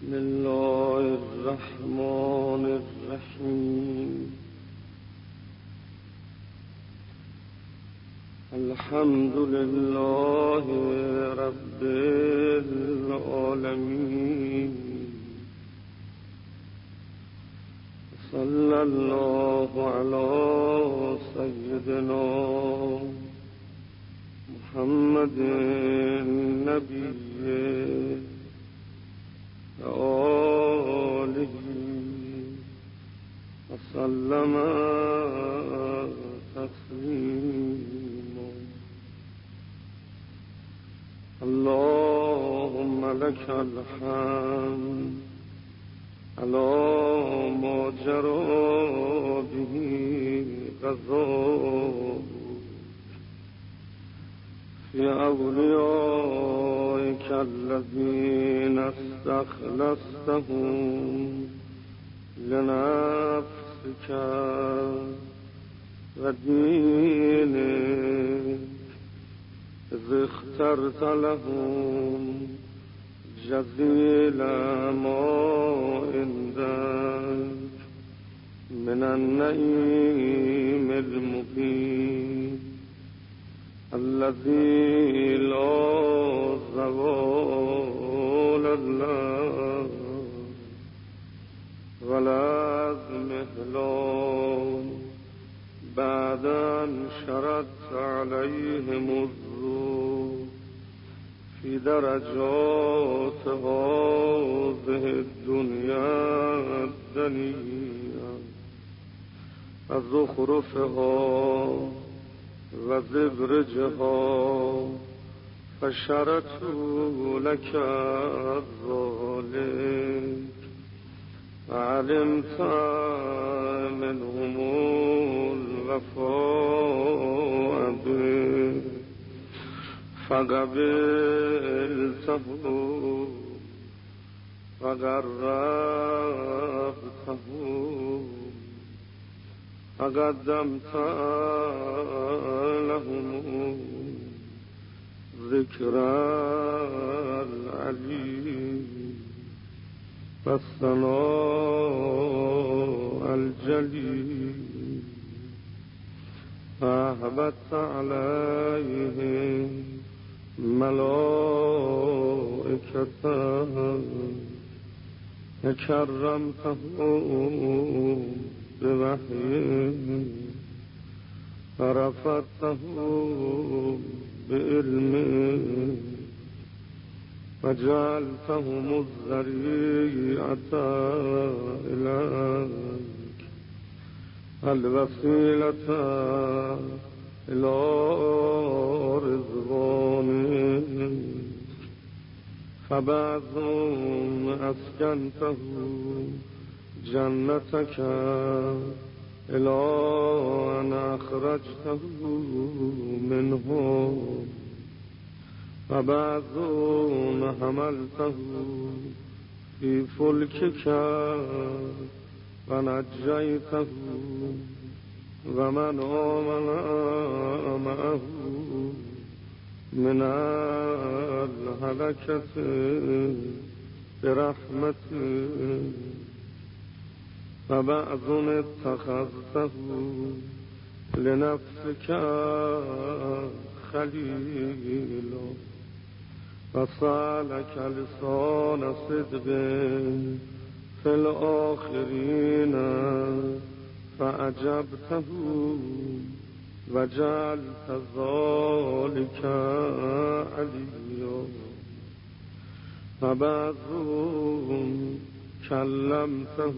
بسم الله الرحمن الرحيم. الحمد لله رب العالمين. صلى الله على سيدنا محمد النبي. آله وسلم تسليما. اللهم لك الحمد. على ما به غضاك في أوليائك الذين استخلصتهم لنفسك ودينك. إذ اخترت لهم جزيل ما عندك من النعيم المقيم. الذي لا زوال الله ولا مهلان بعد أن شرت عليهم الظروف في درجات هذه الدنيا الدنيا. وزخرفها وزبرجها فشرته لك ذلك علمت منهم الوفاء به فقبلته فقربته فقدمت لهم ذكر العليم والثناء الجليل فأهبت عليهم ملائكة كرمتهم بوحي فرفضته بعلمه وجعلتهم الذريعة إليك الوسيلة إلى رضوانك فبعضهم أسكنته جنتك إلى أن أخرجته منه فبعضهم حملته في فلكك ونجيته ومن آمن معه من الهلكة برحمته. فبعض اتخذته لنفسك خليلا فصالك لسان صدق في الآخرين فأجبته وجعلت ذلك عليا فبعضهم كلمته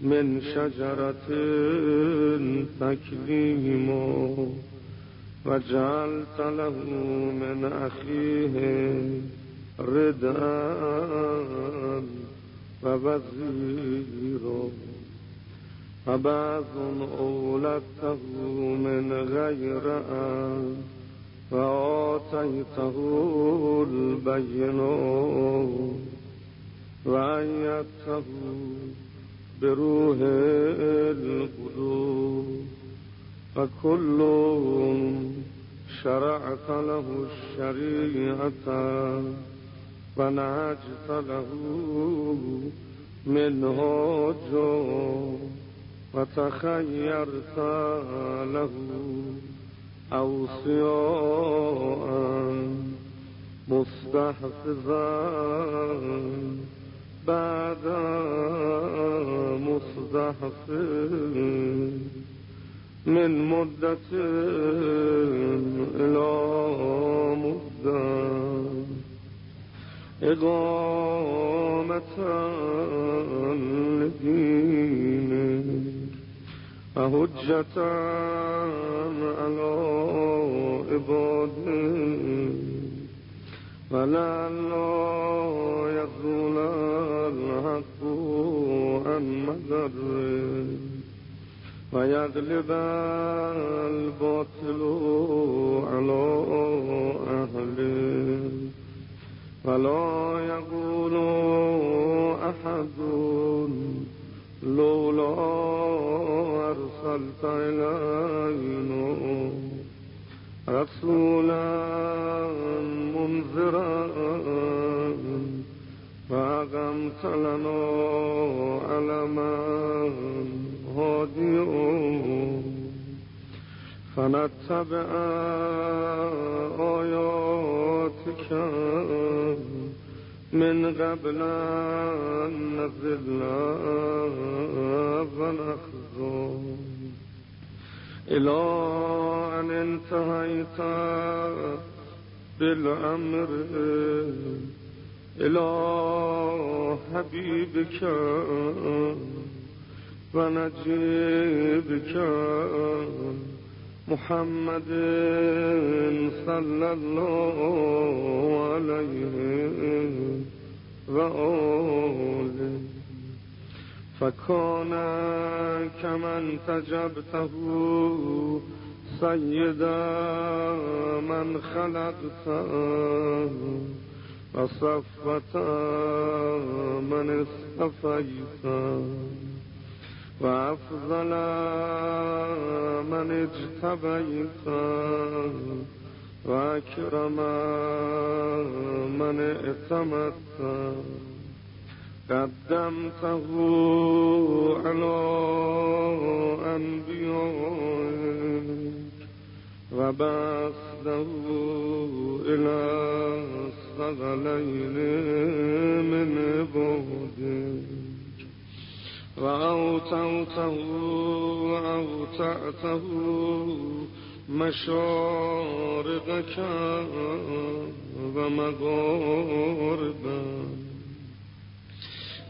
من شجرة تكليما وجعلت له من أخيه رداء ووزيرا فبعض أولدته من غير أن فآتيته البينات وأيدته بروح القدوس. فكل شرعت له الشريعة ونهجت له منهاج وتخيرت له. أوصياء مستحفظا. بعد مستحفظ من مدة إلى مدة. إقامة لدينك وهجة على عبادك فلعل يزول الحق عن مدره ويغلب الباطل على أهله. ولا يقول أحد لولا أرسلت إلينا رسولا منذرا فأقمت لنا علما هاديا فنتبع آياتك من قبل أن نذل ونخزى إلى أن انتهيت بالأمر. إلى حبيبك ونجيبك محمد صلى الله عليه وآله. فكان كمن تجبته سيدا من خلقت وصفت من اصطفيت وأفضل من اجتبيت وأكرم من ائتمت قدمته على أنبيائك وبعثته إلى الثقلين من عبادك وأوتوته وأوتعته مشارقك ومغاربك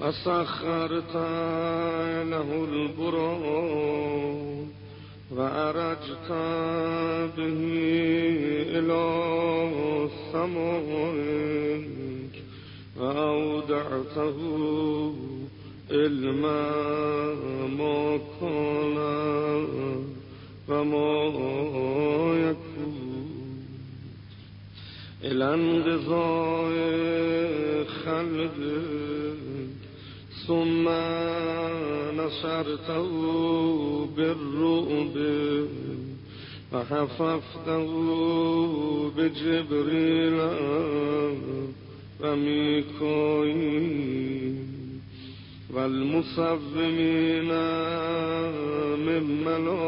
وسخرت له البراق وأرجت به إلى السماء وأودعته علما ما كان وما يكون إلى انقضاء خلقه ثم نصرته بالرؤب وحففته بجبريل وميكائيل. والمصومين من ملائكتك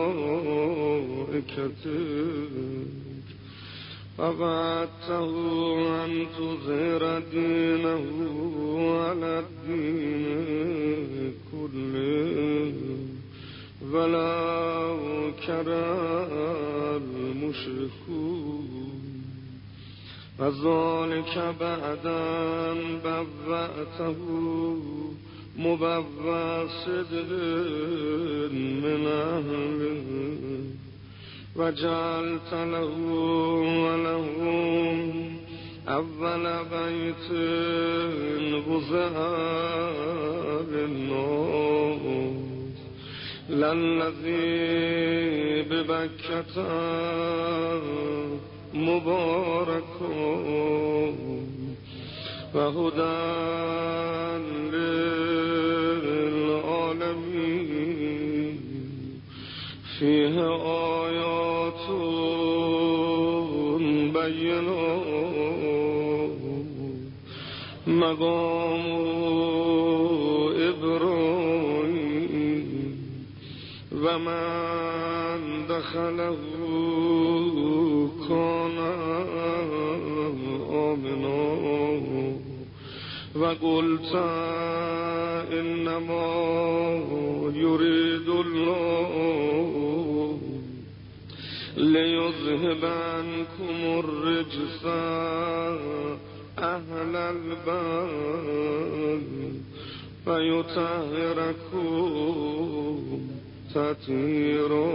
وبعثته أن تظهر دينه على الدين كله. ولو كره المشركون. وذلك بعد أن بوأته مبوى صدق من أهله. وجعلت له ولهم أول بيت وضع للناس للذي ببكة مبارك. وهدى للعالمين. فيه مقام و من دخله کان آمنا و قلت انما يريد الله ليذهب عنكم الرجس أهل البيت فيطهركم تطهيرا.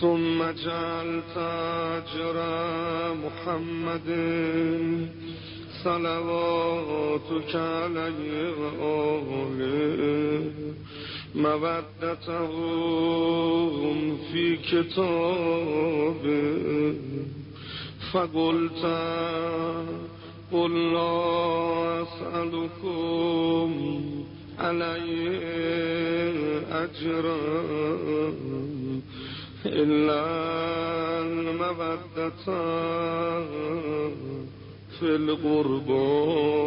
ثم جعلت أجر محمد صلواتك عليه وآله. مودتهم في كتابه. فقلت قل لا أسألكم عليه أجرا إلا المودة في القربان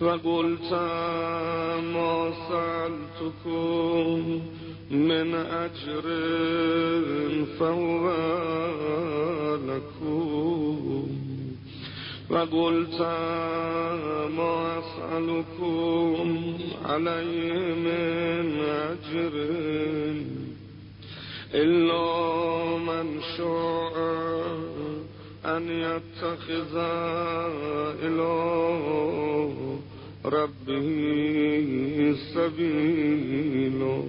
وقلت ما سألتكم من أجر فهو لكم. وقلت ما أسألكم عليه من أجر. إلا من شاء أن يتخذ إلى ربه سبيلا.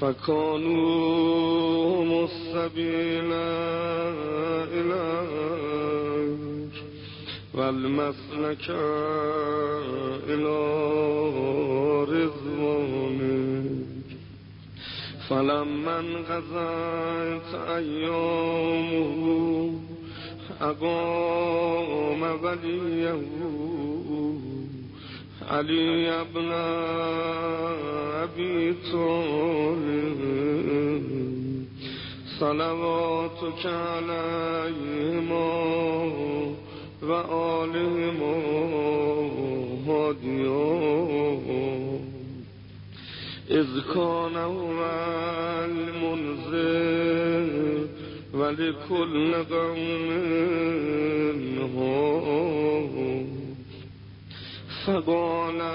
فكانوا هم السبيل إليك والمسلك إلى رضوانك فلما انقضيت أيامه أقام وليه علي ابن أبي طالب. صلواتك عليهما وآلهما هاديا إذ كان هو المنزل ولكل قوم تبعنا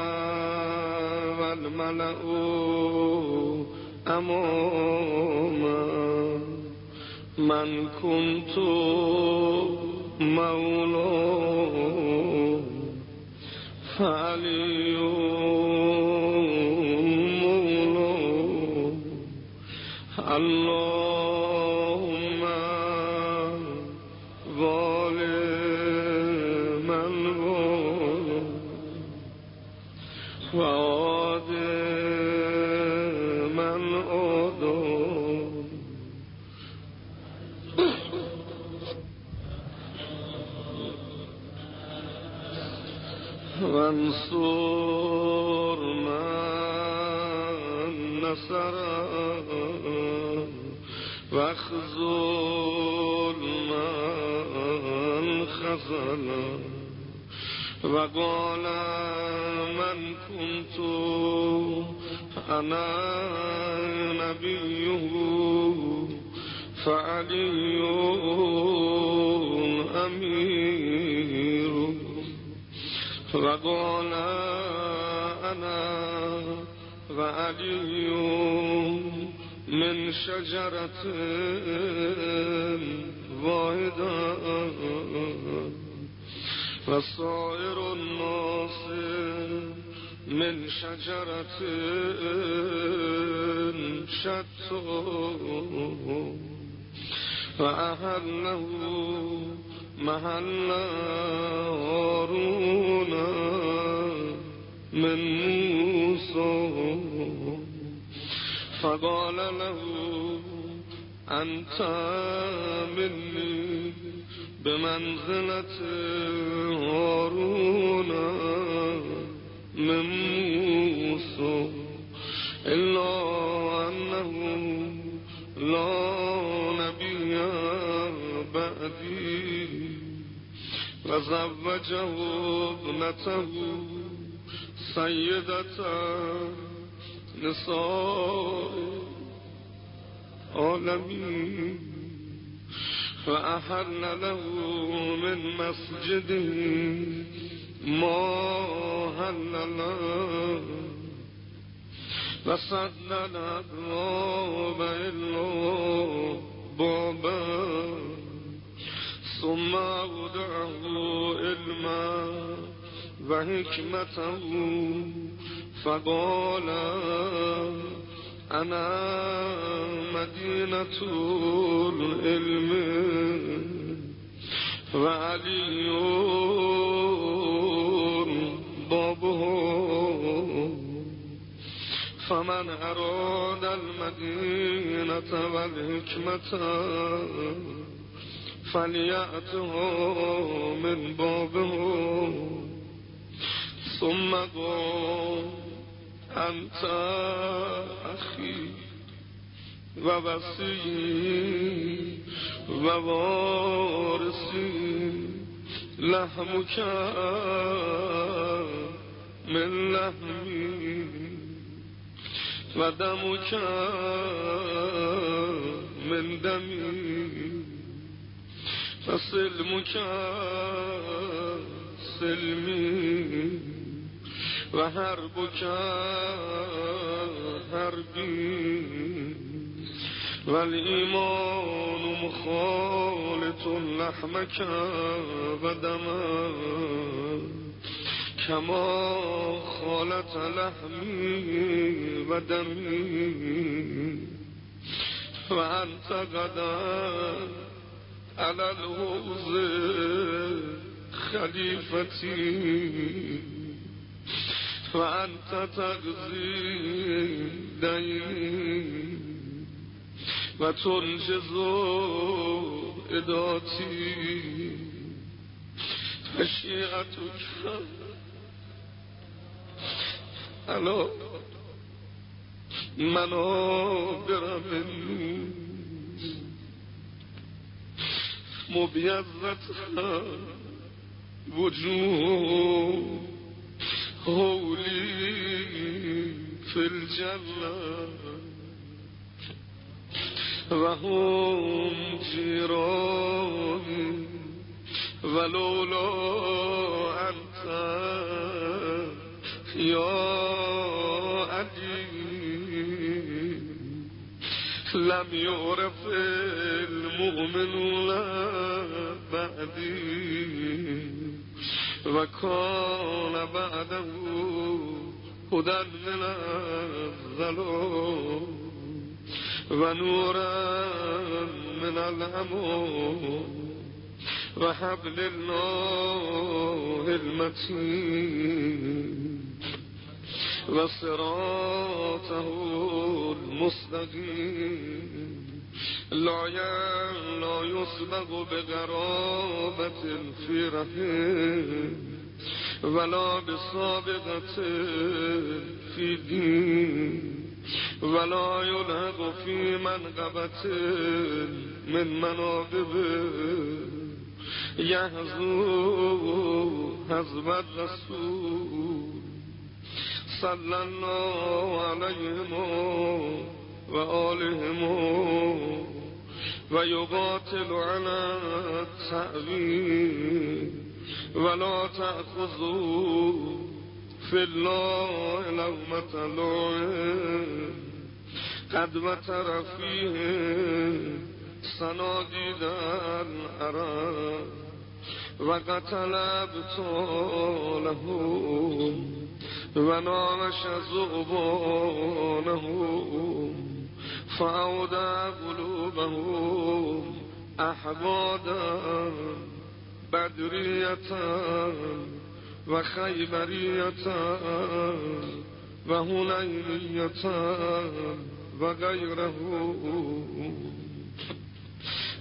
والملأ أموما من كنت مولوه فعلي وقال من كنت أنا نبيه فعلي أمير. وقال أنا وعلي من شجرة واحدة وصائر الناس من شجرة شتى وأهله محل هارون من موسى. فقال له أنت مني. بمنزلة هارون من موسى إلا أنه لا نبي بعدي وزبر فزوجه ابنته سیدت نساء عالمین فأحل له من مسجده ما هل له. وسد الأبواب إلا بابا ثم أودعه علما وحكمته فقال أنا مدينة العلم وعلي بابه. فمن أراد المدينة والحكمة فليأته من بابه. ثم قال أنت أخي ووسيي ووارثي لحمك من لحمي ودمك من دمي فسلمك سلمي وحربك حربي والإيمان مخالط لحمك ودمك كما خالت لحمي ودمي وأنت غدا على الهوز خليفتي وأنت تقضي ديني وتنجز إداتي مشيئتك الو. منابر من مبيضتها وجوه هولي في الجنة وهم جيراني ولولا أنت يا علي لم يعرف المؤمنون بعدي. وكان بعده هدى من ونورا من الأمور وحبل الله المتين وصراطه المستقيم. لا لا يسبق بقرابة في رحم ولا بسابقة في دين ولا يلهق في منقبة من مناقبه يهزو حزب الرسول صلى الله عليهم وآلهم ويقاتل على التأويل ولا تأخذوا في الله لومة لوم قد وتر فيه صناديد الأرام وقتل أبطاله ونعش زؤبانه فأودى قلوبهم أحبادا بدرية وخيبرية وهنينية وغيره.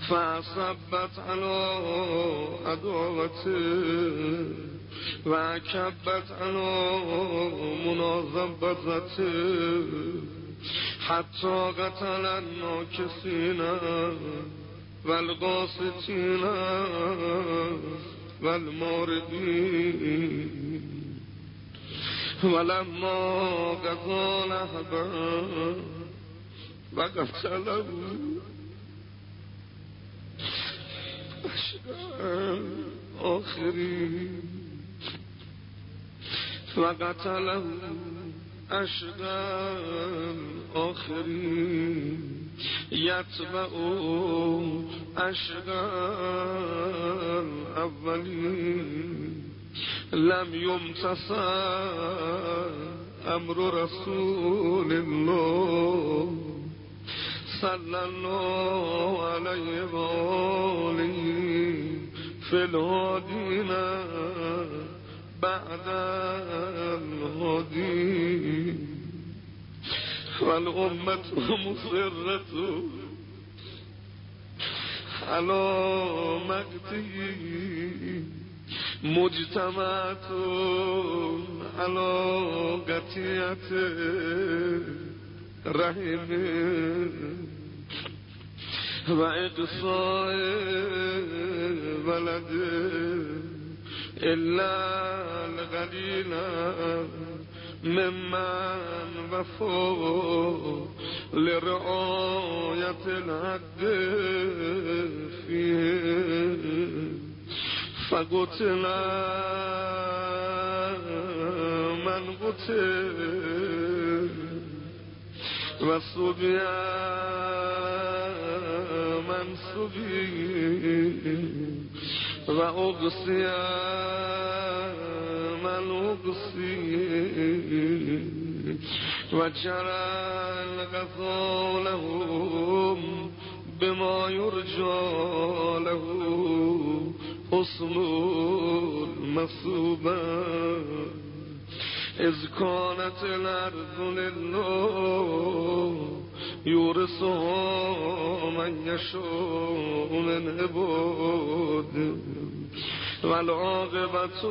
فأصبت على عدوته وكبت على مناظبته حتى قتل الناكسين والقاسطين والماردين ولما قضى نهبا وقتله أشقى آخرين وقتله أشقى آخرين يتبع أشقى الأولين لم يمتص أمر رسول الله صلى الله عليه وآله في الهادين بعد الغدير. والأمة مصرة. على مجده مجتمعة على قتية رحمه وإقصاء بلده إلا القليل ممن وفوا لرعاية الحق فيه فقتل من قتل وصبي من صبي وأقصي من أقصي وجرى الغثو لهم بما يرجى له حسن المصوبة إذ كانت الأرض لله يورثها من يشاء من عباده والعاقبة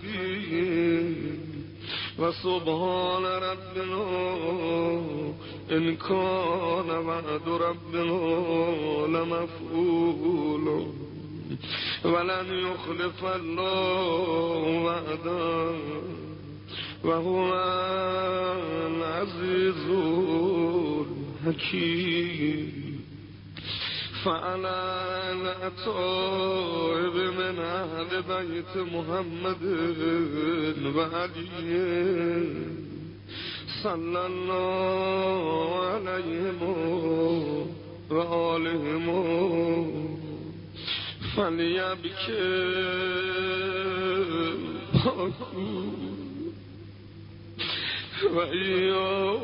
للمتقين وسبحان ربنا إن كان وعد ربنا لمفعول. ولن يخلف الله وعده وهو العزيز الحكيم فعلى الأطائب من أهل بيت محمد وعلي. صلى الله عليهم وآلهم. فليبكي. وإياه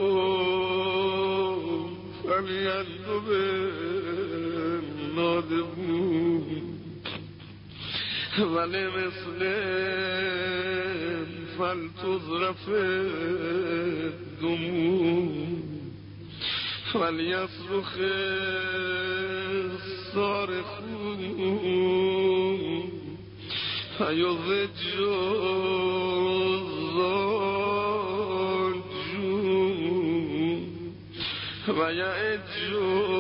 فليندب النادبون ولمسلم فلتظرف الدموع فليصرخ الصارخون فيضج ويأج الأرجون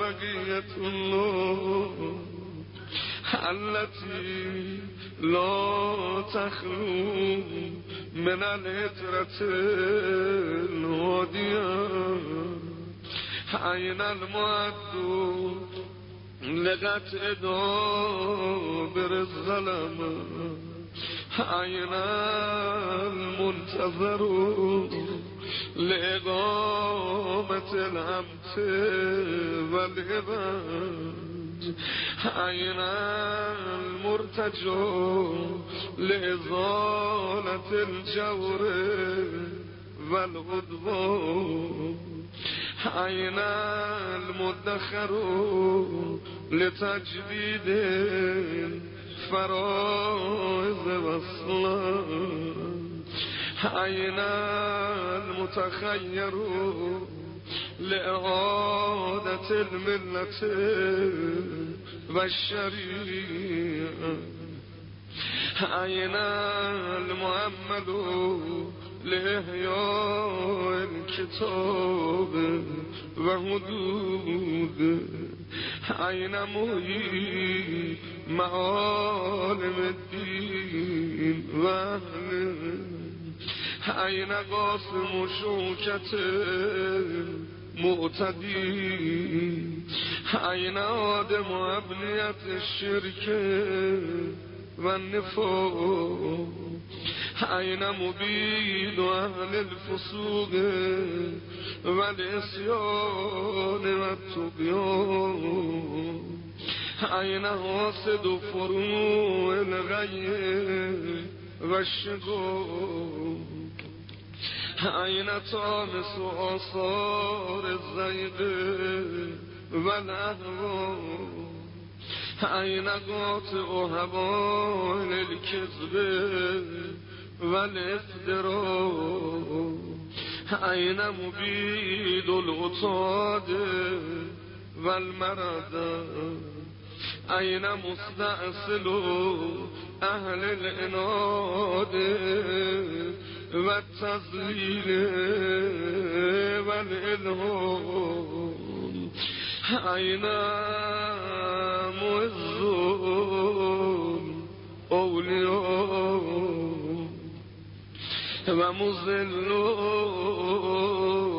بقية الله التي لا تخلو من الهجرة الهادية أين المعد لقطع دابر الظلم أين المنتظر لإقامة العبد والعباد أين المرتجع لإزالة الجور والغضب أين المدخر لتجديد الفرائض والصلاة أين المتخير لإعادة الملة والشريعة. أين المؤمل لإحياء الكتاب وحدود. أين مهي معالم الدين وأهله أين قاسم شوكة مؤتدين أين آدم أبنية الشرك والنفاق أين مبيد أهل الفسوق والعصيان والطغيان أين حاسد فروع الغي والشقوق أين طامس آثار الزيغ والأهواء أين قاطع هوان الكذب والافتراء أين مبيد الغطاد والمرض أين مستأصل أهل الإناد والتضليل والإلهام أين مؤذون أولياء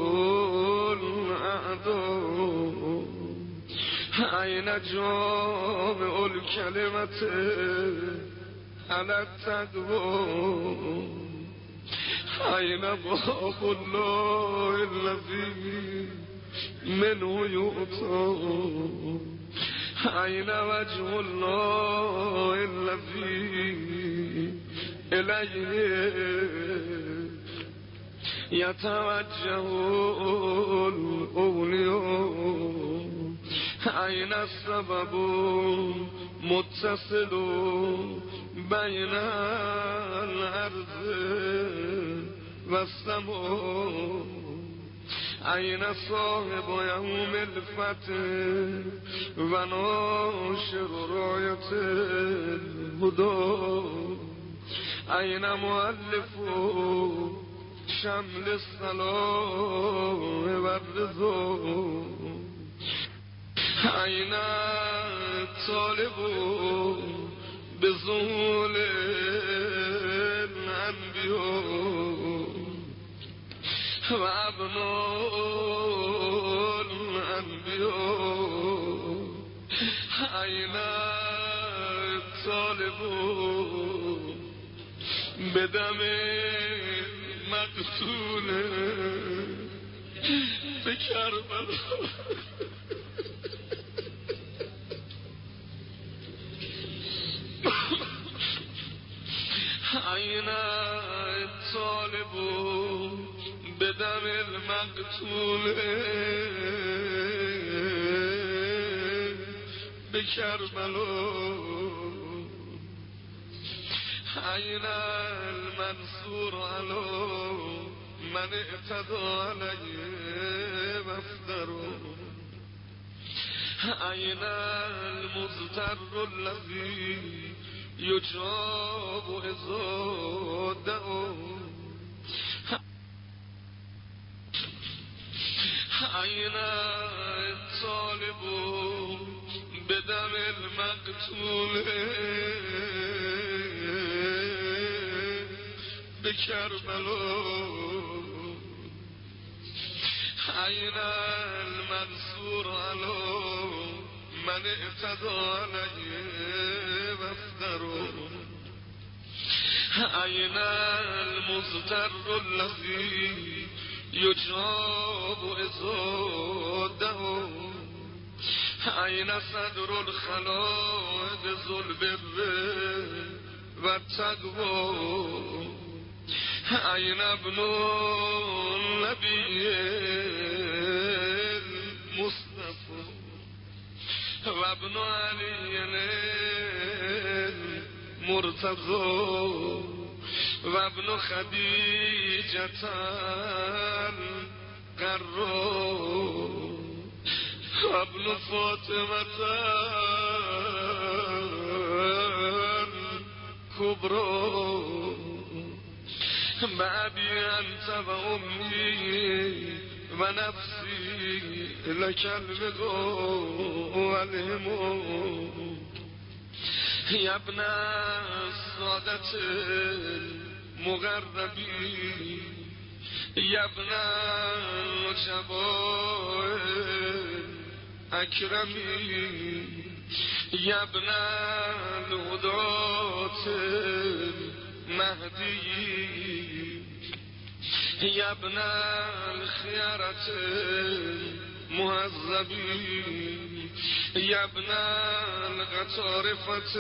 ومذلون أعداء أين جامع الكلمة على التقوى أين باب الله الذي منه يؤتى؟ أين وجه الله الذي إليه يتوجه الأولياء؟ أين السبب متصل بين الأرض؟ والسماء أين صاحب يوم الفتح وناشر راية الهدى أين مؤلف شمل الصلاة والرضا أين الطالب بظهول الأنبياء وأبناء الأنبياء أين الطالب بدم مقتول بكربلاء أين الطالب بدم المقتول به کربلا. عین المنصور علو من اعتدا علیه مفترو عین المزتر الذي یجاب ازاده عین طالب بدم المقتول به کربلا. عین المنصور علو من اعتدا علیه مفترو عین المزتر الذي یجاب ازاده عین صدر الخلائق ذل و تقوا. عین ابن نبی مصطفى و ابن علی مرتضی. و ابن خدیجتن قرار و ابن فاطمتن کبرا بعبی انت و امی و نفسی لکل بگو والهمو ابن سادت مغربی ابن جبای اکرمی. ابن الهدات مهدی. ابن مهذبی ابن القطارفة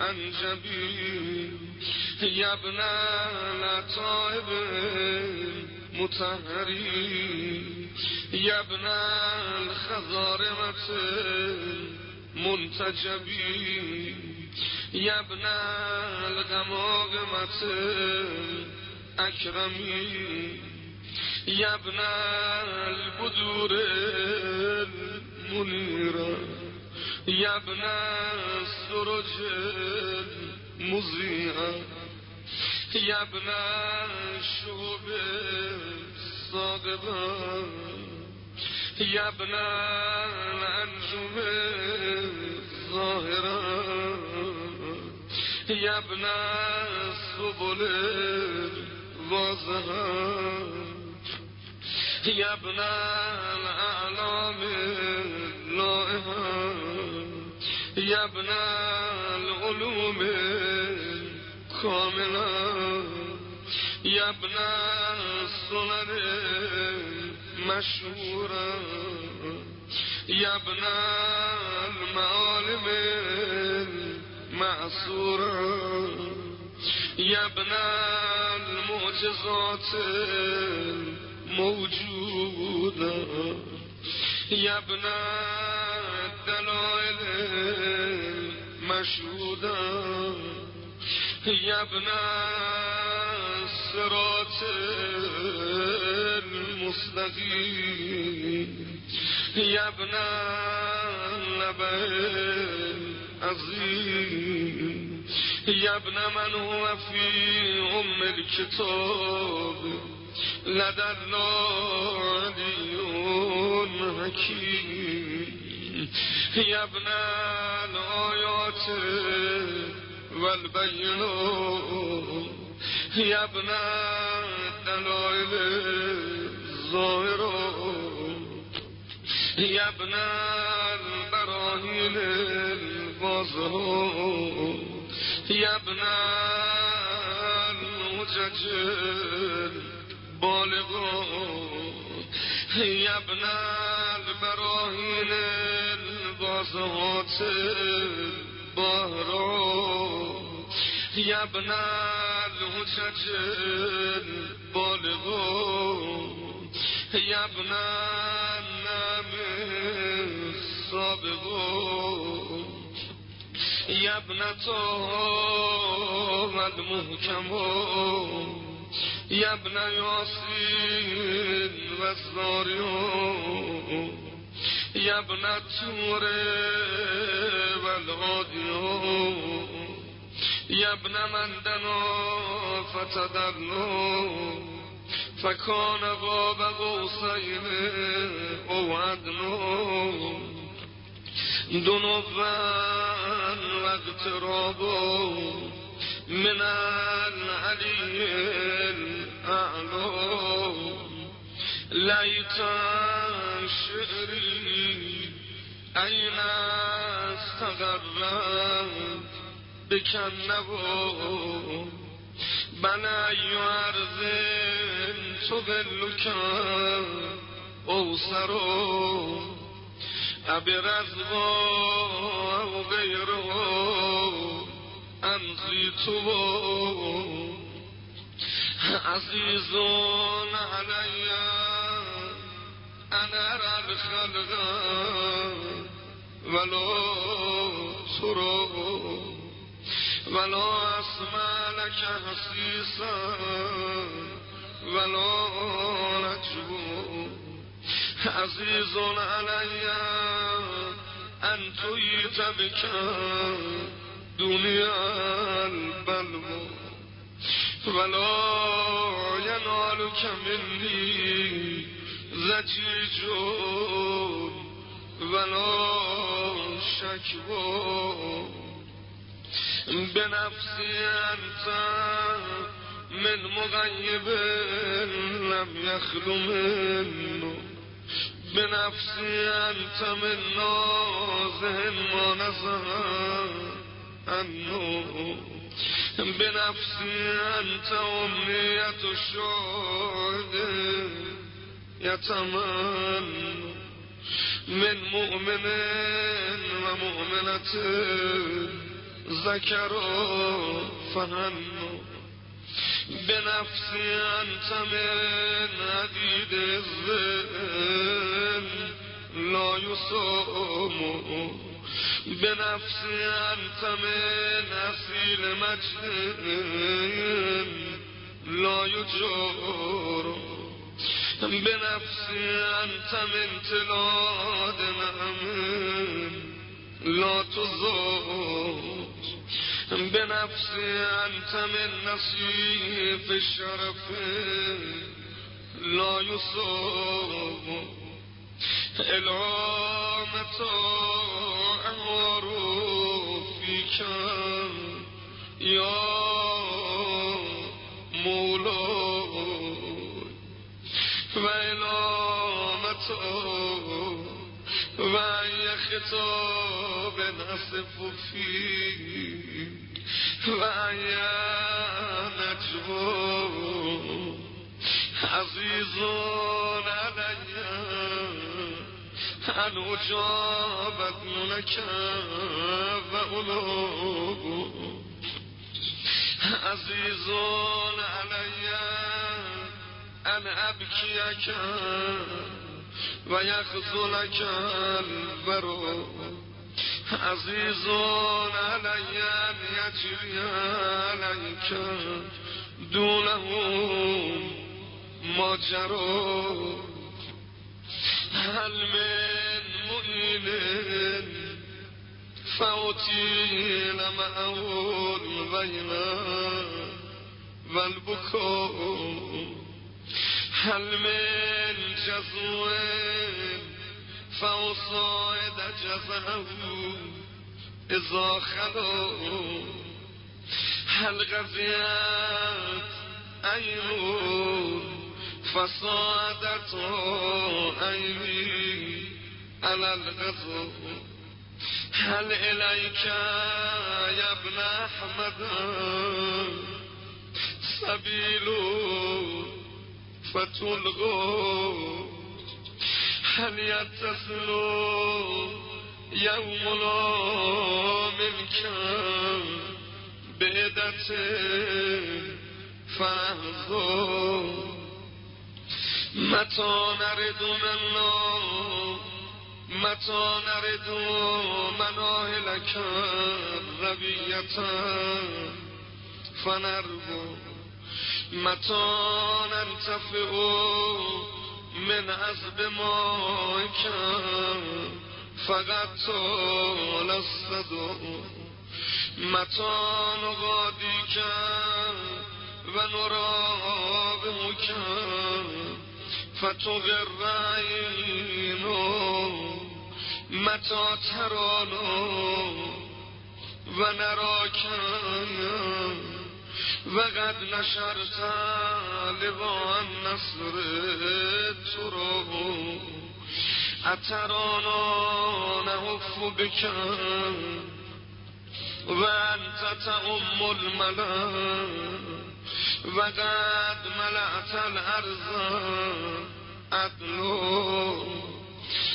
الانجبی ابن الطائب متحری ابن الخضارمة منتجبی ابن الغماغمة اکرمی ابن البدور المنیره ابن السرج المضيئه ابن الشهب الصاغبه ابن الانجم الظاهره ابن السبل الواضحه يا ابن اللائحة يا ابن العلوم الكاملة يا ابن السنن المشهورة يا ابن المعالم المعصورة يا ابن المعجزات موجودة يا ابن الدلائل مشهودة يا ابن الصراط المستقيم يا ابن من هو الكتاب لدى الله علي حكيم يا ابن الآيات والبينات يا ابن الدلائل الظاهرة يا ابن يا ابن الحجج البالغات يا ابن البراهين الواضحات البهرات يا ابن الحجج البالغات يا ابن یبنتو و المحکمو یبن یاسین و زاریو یبن تور و الهادیو یبن مندنو فتدرنو فکان قاب قوسین او عدنو ذنوبا واقترابا من العلي الأعلى ليت شعري أين استغرب بك النبو بنى يعرض تظلك أوصره ابرزوا او غیره انزی تو عزیزون علی انا الخلق ولو سرو ولو اسمع لك حسیسا ولو نجبو. عزیزون علی ان تویت بک دنیا البلو. ولا ینالک منی زجیجون ولا شکو بنفسی انت من مغیب لم یخلو منو. بنفسی انت من نازه ما انو بنفسی انت امنیت و شهد یتمن من مؤمن و مؤمنت ذکر فهنو بنفسی انت من عدید الزن لا یسومو بنفسی انت من اصیل مجد لا یجور بنفسی انت من. تلاد نعمن لا تزور بنفسی انت من نصیف الشرف لا یصاب العامت امارو فیک یا مولا. و الامت و خطاب نصف فی و نجو عزیزون علی ان اجابت منک و اولو عزیزون علی ان ابکیک و یخزلک البرو. عزیزون علی ان یجری علیک دونهم ماجرو هل من مؤمن؟ فوتي أقول بينا والبكور هل من جزو؟ فأصعد جزاه إذا خلو. هل غزيات أيوب فصادت عيني على الغزو. هل إليك يا ابن أحمد؟ سبيل فتلغوا هل يتصل يوم منك بعدت فهزو متى نرد منا متا نردو مناهلک رویتا فنربو متا ننتفعو من عذب ما فقط طال الصدو متا نغادی و نراب مکن فتو غرینو متا ترانو و نراکن و قد نشرت لبان نصر تو رو اترانا نهف بکن و انت تعم الملا و قد ملعت الارض عدلو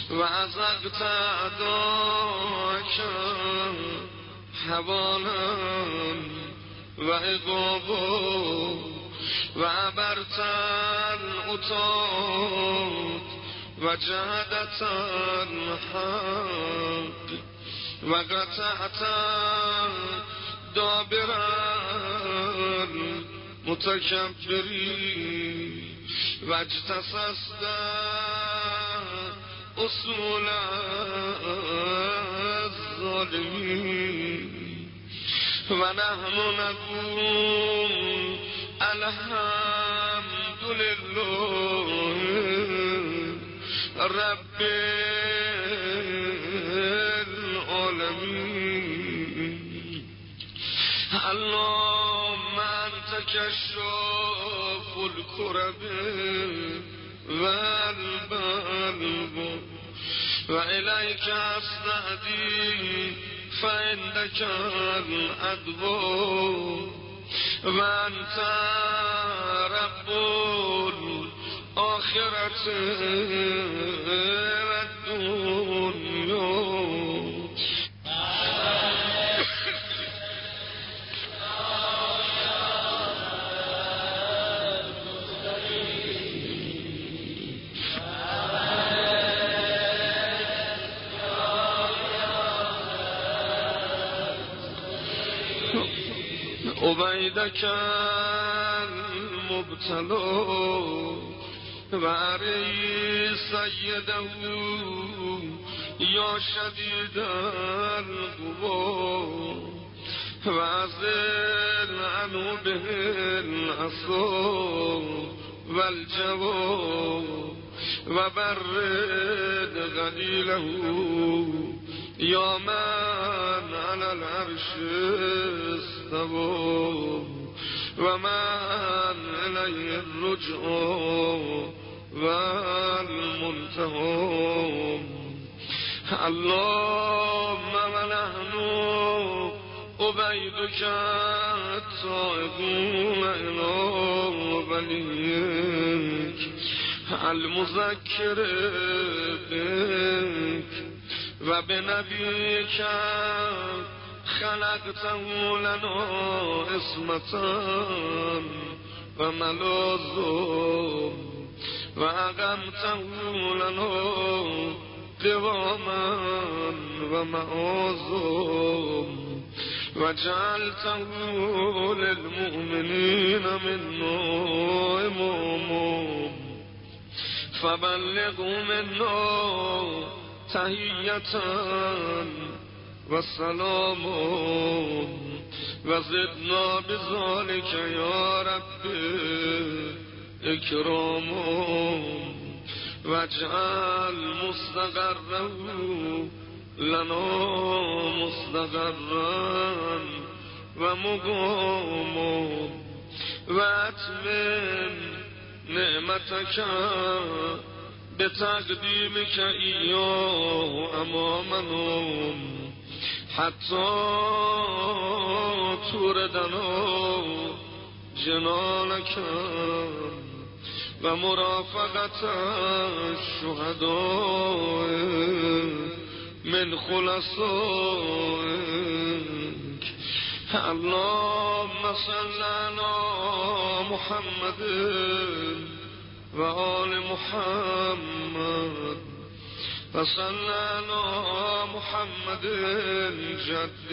و ازقت عداک حوالا و اقابو و عبرتن اتاد متکبری و اجتسست اصول الظالمین. و نحن نقول الحمد لله رب العالمين اللهم انت كشاف الكرب والبلب وإليك أستهدي فعندك الأدب وأنت رب الآخرة عبیدک المبتلا و عری سیده یا شدید القوا و ازل عنو به العصا و الجوا و برد غلیله یا من على العرش استوى ومن إليه الرجع والمنتهى اللهم ونحن عبيدك التائبون إلى وليك المذكر بك و به نبیک خلقته لنا اسمتان و ملازم و اقمته لنا قواما و معازم و جعلته للمؤمنین من امام فبلغوا منا تحیتا و سلام و زدنا بذالک یا رب اکرام و اجعل مستقره لنا مستقرا و مقام و اتمن نعمتک به تقدیم که ایاه امامنم حتی توردنا جنانکم و مرافقت شهداء من خلصائك اللهم صل على محمد و آل محمد وصلنا محمد الجد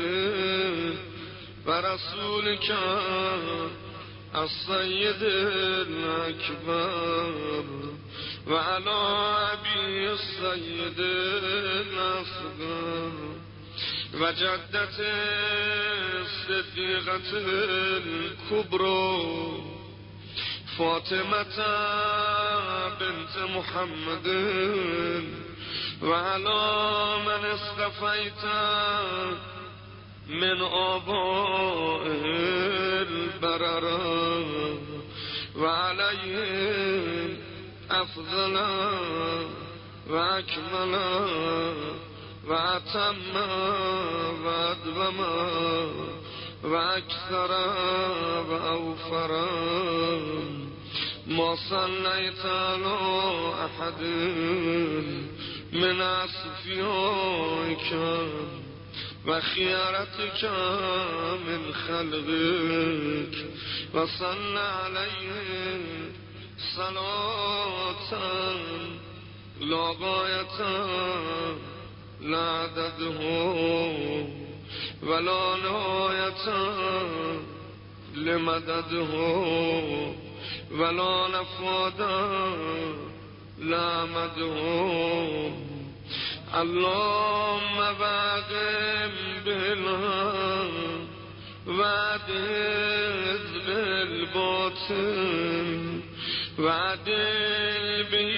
ورسولك السيد الأكبر وعلى أبي السيد الأصغر وجدة الصديقة الكبرى فاطمة بنت محمد وعلى من اصطفيت من آباء البررة وعليهم أفضل وأكمل وأتم وأدوم وأكثر وأوفر. ما صليت على أحد من أصفيائك وخيارتك من خلقك وصلى عليه صلاة لا غاية لا عدده ولا نهاية لمدده. ولا نفاد لا مدهم اللهم بعدم بالهم وعدز بالباطن وعدل به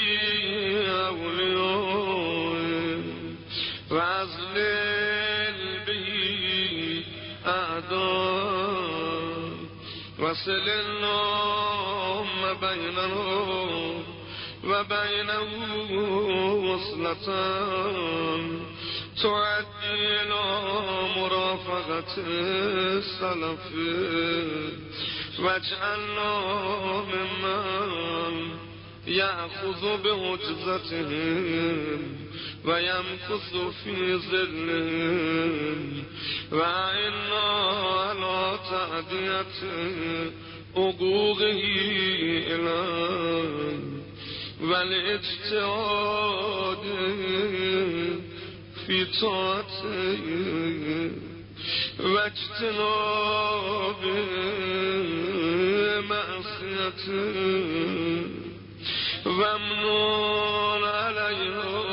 أولياء وعزلل وصل اللهم بينهم وبينه وصلة. تعدي إلى مرافقة السلف واجعلنا ممن يأخذ بهجزتهم ويمكث في ظلهم وإنا على تعدية حقوقه إليه. والاجتهاد في طاعته. واجتناب معصيته. وامنون عليه.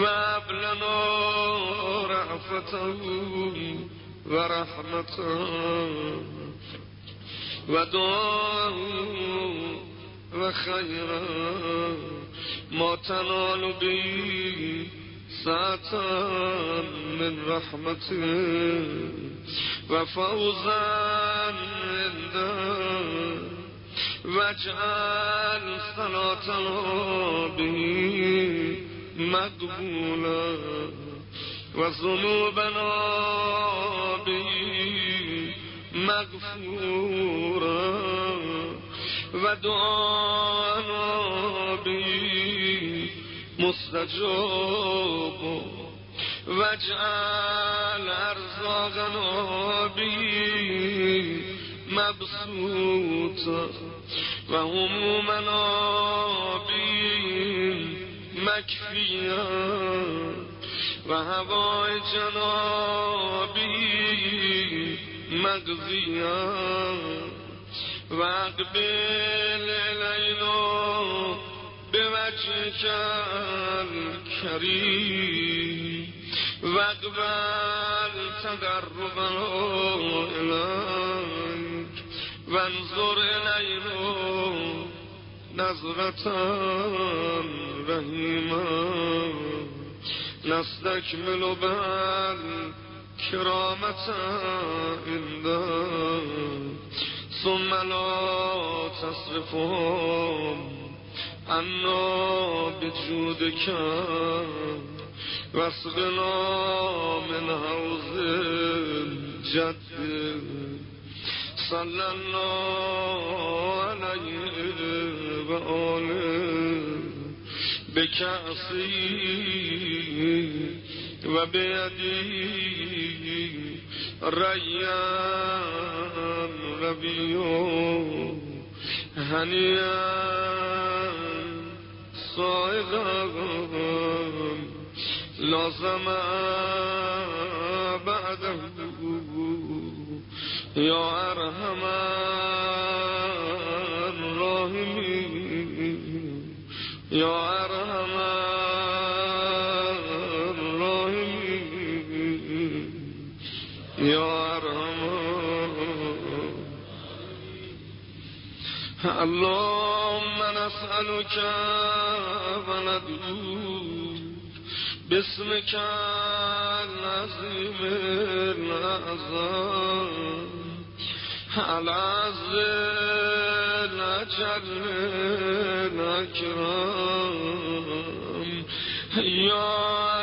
وابلنا رعفته ورحمته ودعاه وخيرا ما تنال به ساعة من رحمته وفوزا عنده واجعل صلاتنا به. مقبولا وذنوبنا به مغفورا ودعانا به مستجاب. واجعل ارزاقنا به مبسوطا وهمومنا به مكفيا وهوائجنا به مقضيا واقبل إلينا بوجهك الكريم واقبل تقربنا إليك وانظر إلينا نظرة رحيمة نستكمل بل كرامة عنده ثم لا تصرفهم عنا بجودك واسقنا من حوض الجد. صلى الله عليه بكأسي وبيدي ريان ربيع هنيئا صائغا لازم بعده يا أرحمن يا أرحم الراحمين يا أرحم اللهم نسألك وندعوك باسمك العظيم الأعظم العز الأجل الأكرم يا